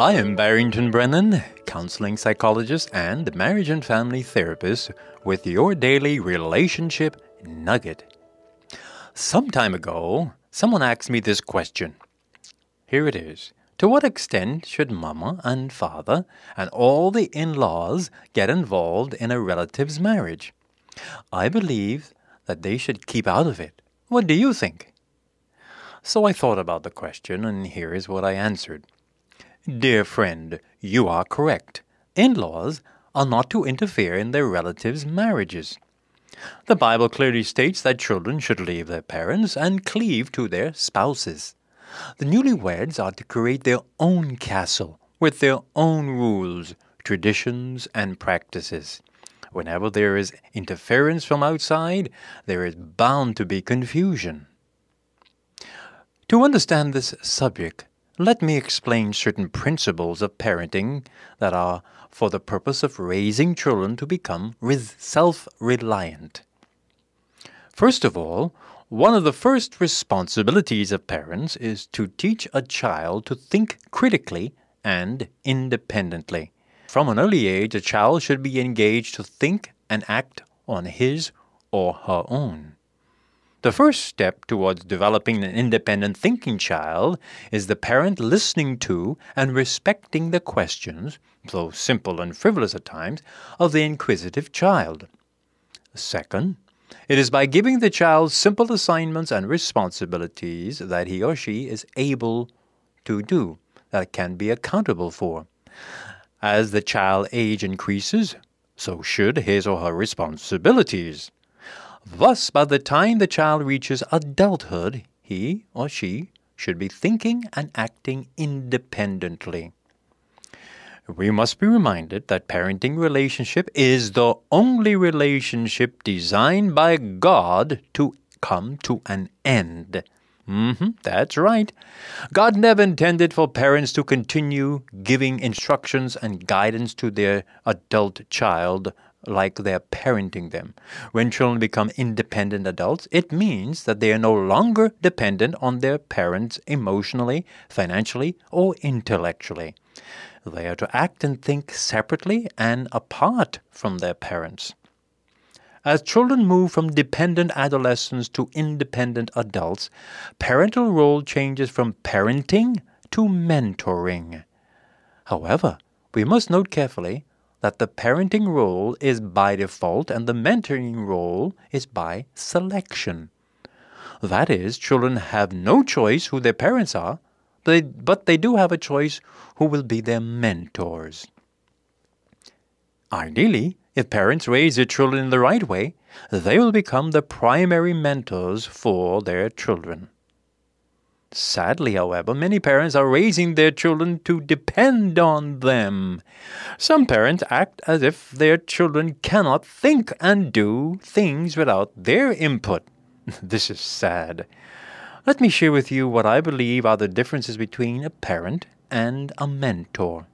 I am Barrington Brennan, counseling psychologist and marriage and family therapist, with your daily relationship nugget. Some time ago, someone asked me this question. Here it is. To what extent should mama and father and all the in laws get involved in a relative's marriage? I believe that they should keep out of it. What do you think? So I thought about the question, and here is what I answered. Dear friend, you are correct. In laws are not to interfere in their relatives' marriages. The Bible clearly states that children should leave their parents and cleave to their spouses. The newlyweds are to create their own castle with their own rules, traditions, and practices. Whenever there is interference from outside, there is bound to be confusion. To understand this subject, let me explain certain principles of parenting that are for the purpose of raising children to become self reliant. First of all, one of the first responsibilities of parents is to teach a child to think critically and independently. From an early age, a child should be engaged to think and act on his or her own. The first step towards developing an independent thinking child is the parent listening to and respecting the questions, though simple and frivolous at times, of the inquisitive child. Second, it is by giving the child simple assignments and responsibilities that he or she is able to do, that can be accountable for. As the child age increases, so should his or her responsibilities. Thus, by the time the child reaches adulthood, he or she should be thinking and acting independently. We must be reminded that parenting relationship is the only relationship designed by God to come to an end. Mm-hmm, that's right. God never intended for parents to continue giving instructions and guidance to their adult child like they're parenting them. When children become independent adults, it means that they are no longer dependent on their parents emotionally, financially, or intellectually. They are to act and think separately and apart from their parents. As children move from dependent adolescents to independent adults, parental role changes from parenting to mentoring. However, we must note carefully that the parenting role is by default and the mentoring role is by selection. That is, children have no choice who their parents are, but they do have a choice who will be their mentors. Ideally, if parents raise their children in the right way, they will become the primary mentors for their children. Sadly, however, many parents are raising their children to depend on them. Some parents act as if their children cannot think and do things without their input. This is sad. Let me share with you what I believe are the differences between a parent and a mentor.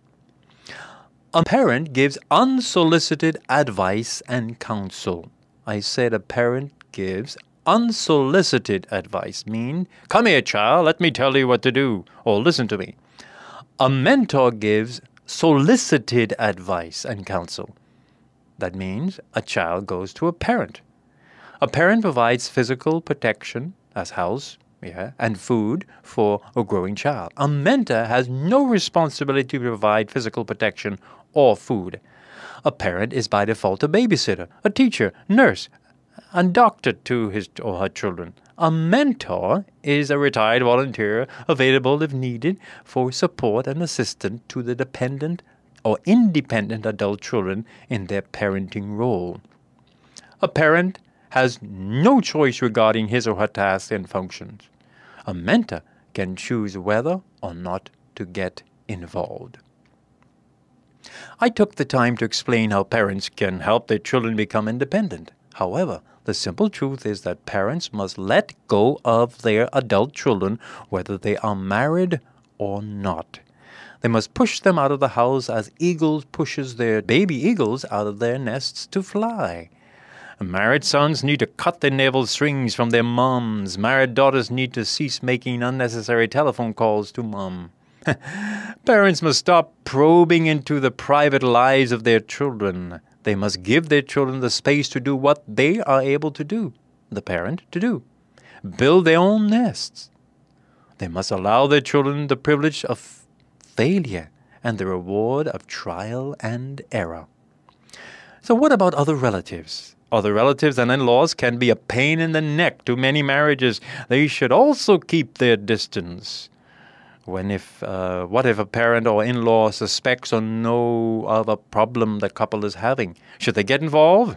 A parent gives unsolicited advice and counsel. I said a parent gives unsolicited advice. Mean, come here, child, let me tell you what to do, or listen to me. A mentor gives solicited advice and counsel. That means a child goes to a parent. A parent provides physical protection as house, yeah, and food for a growing child. A mentor has no responsibility to provide physical protection or food. A parent is by default a babysitter, a teacher, nurse, and doctor to his or her children. A mentor is a retired volunteer available if needed for support and assistance to the dependent or independent adult children in their parenting role. A parent has no choice regarding his or her tasks and functions. A mentor can choose whether or not to get involved. I took the time to explain how parents can help their children become independent. However, the simple truth is that parents must let go of their adult children whether they are married or not. They must push them out of the house as eagles pushes their baby eagles out of their nests to fly. Married sons need to cut their navel strings from their moms. Married daughters need to cease making unnecessary telephone calls to mom. Parents must stop probing into the private lives of their children. They must give their children the space to do what they are able to do, the parent to do. Build their own nests. They must allow their children the privilege of failure and the reward of trial and error. So, what about other relatives? Other relatives and in laws can be a pain in the neck to many marriages. They should also keep their distance. When if uh, what if a parent or in-law suspects or know of a problem the couple is having? Should they get involved?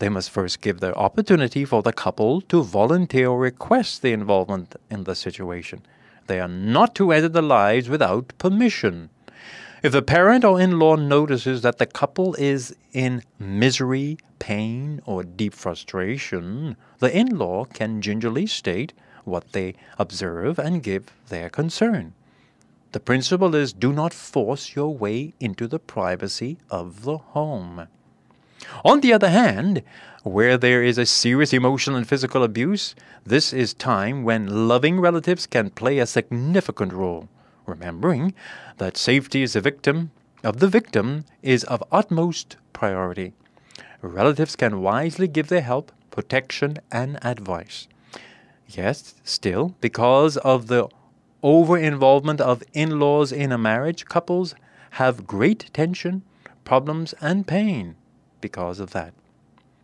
They must first give the opportunity for the couple to volunteer or request the involvement in the situation. They are not to enter the lives without permission. If the parent or in law notices that the couple is in misery, pain, or deep frustration, the in law can gingerly state what they observe and give their concern. The principle is do not force your way into the privacy of the home. On the other hand, where there is a serious emotional and physical abuse, this is time when loving relatives can play a significant role remembering that safety is a victim of the victim is of utmost priority. Relatives can wisely give their help, protection, and advice. Yes, still, because of the over involvement of in laws in a marriage, couples have great tension, problems, and pain because of that.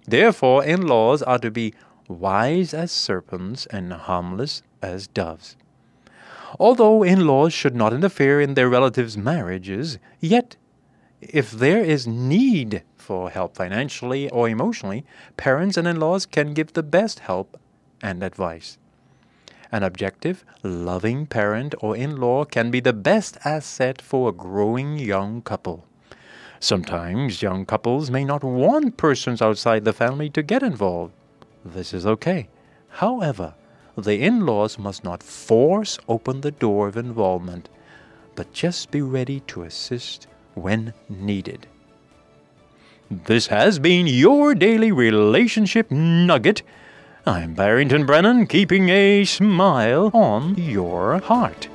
Therefore, in laws are to be wise as serpents and harmless as doves. Although in laws should not interfere in their relatives' marriages, yet, if there is need for help financially or emotionally, parents and in laws can give the best help and advice. An objective, loving parent or in law can be the best asset for a growing young couple. Sometimes young couples may not want persons outside the family to get involved. This is okay. However, the in laws must not force open the door of involvement, but just be ready to assist when needed. This has been your daily relationship nugget. I'm Barrington Brennan, keeping a smile on your heart.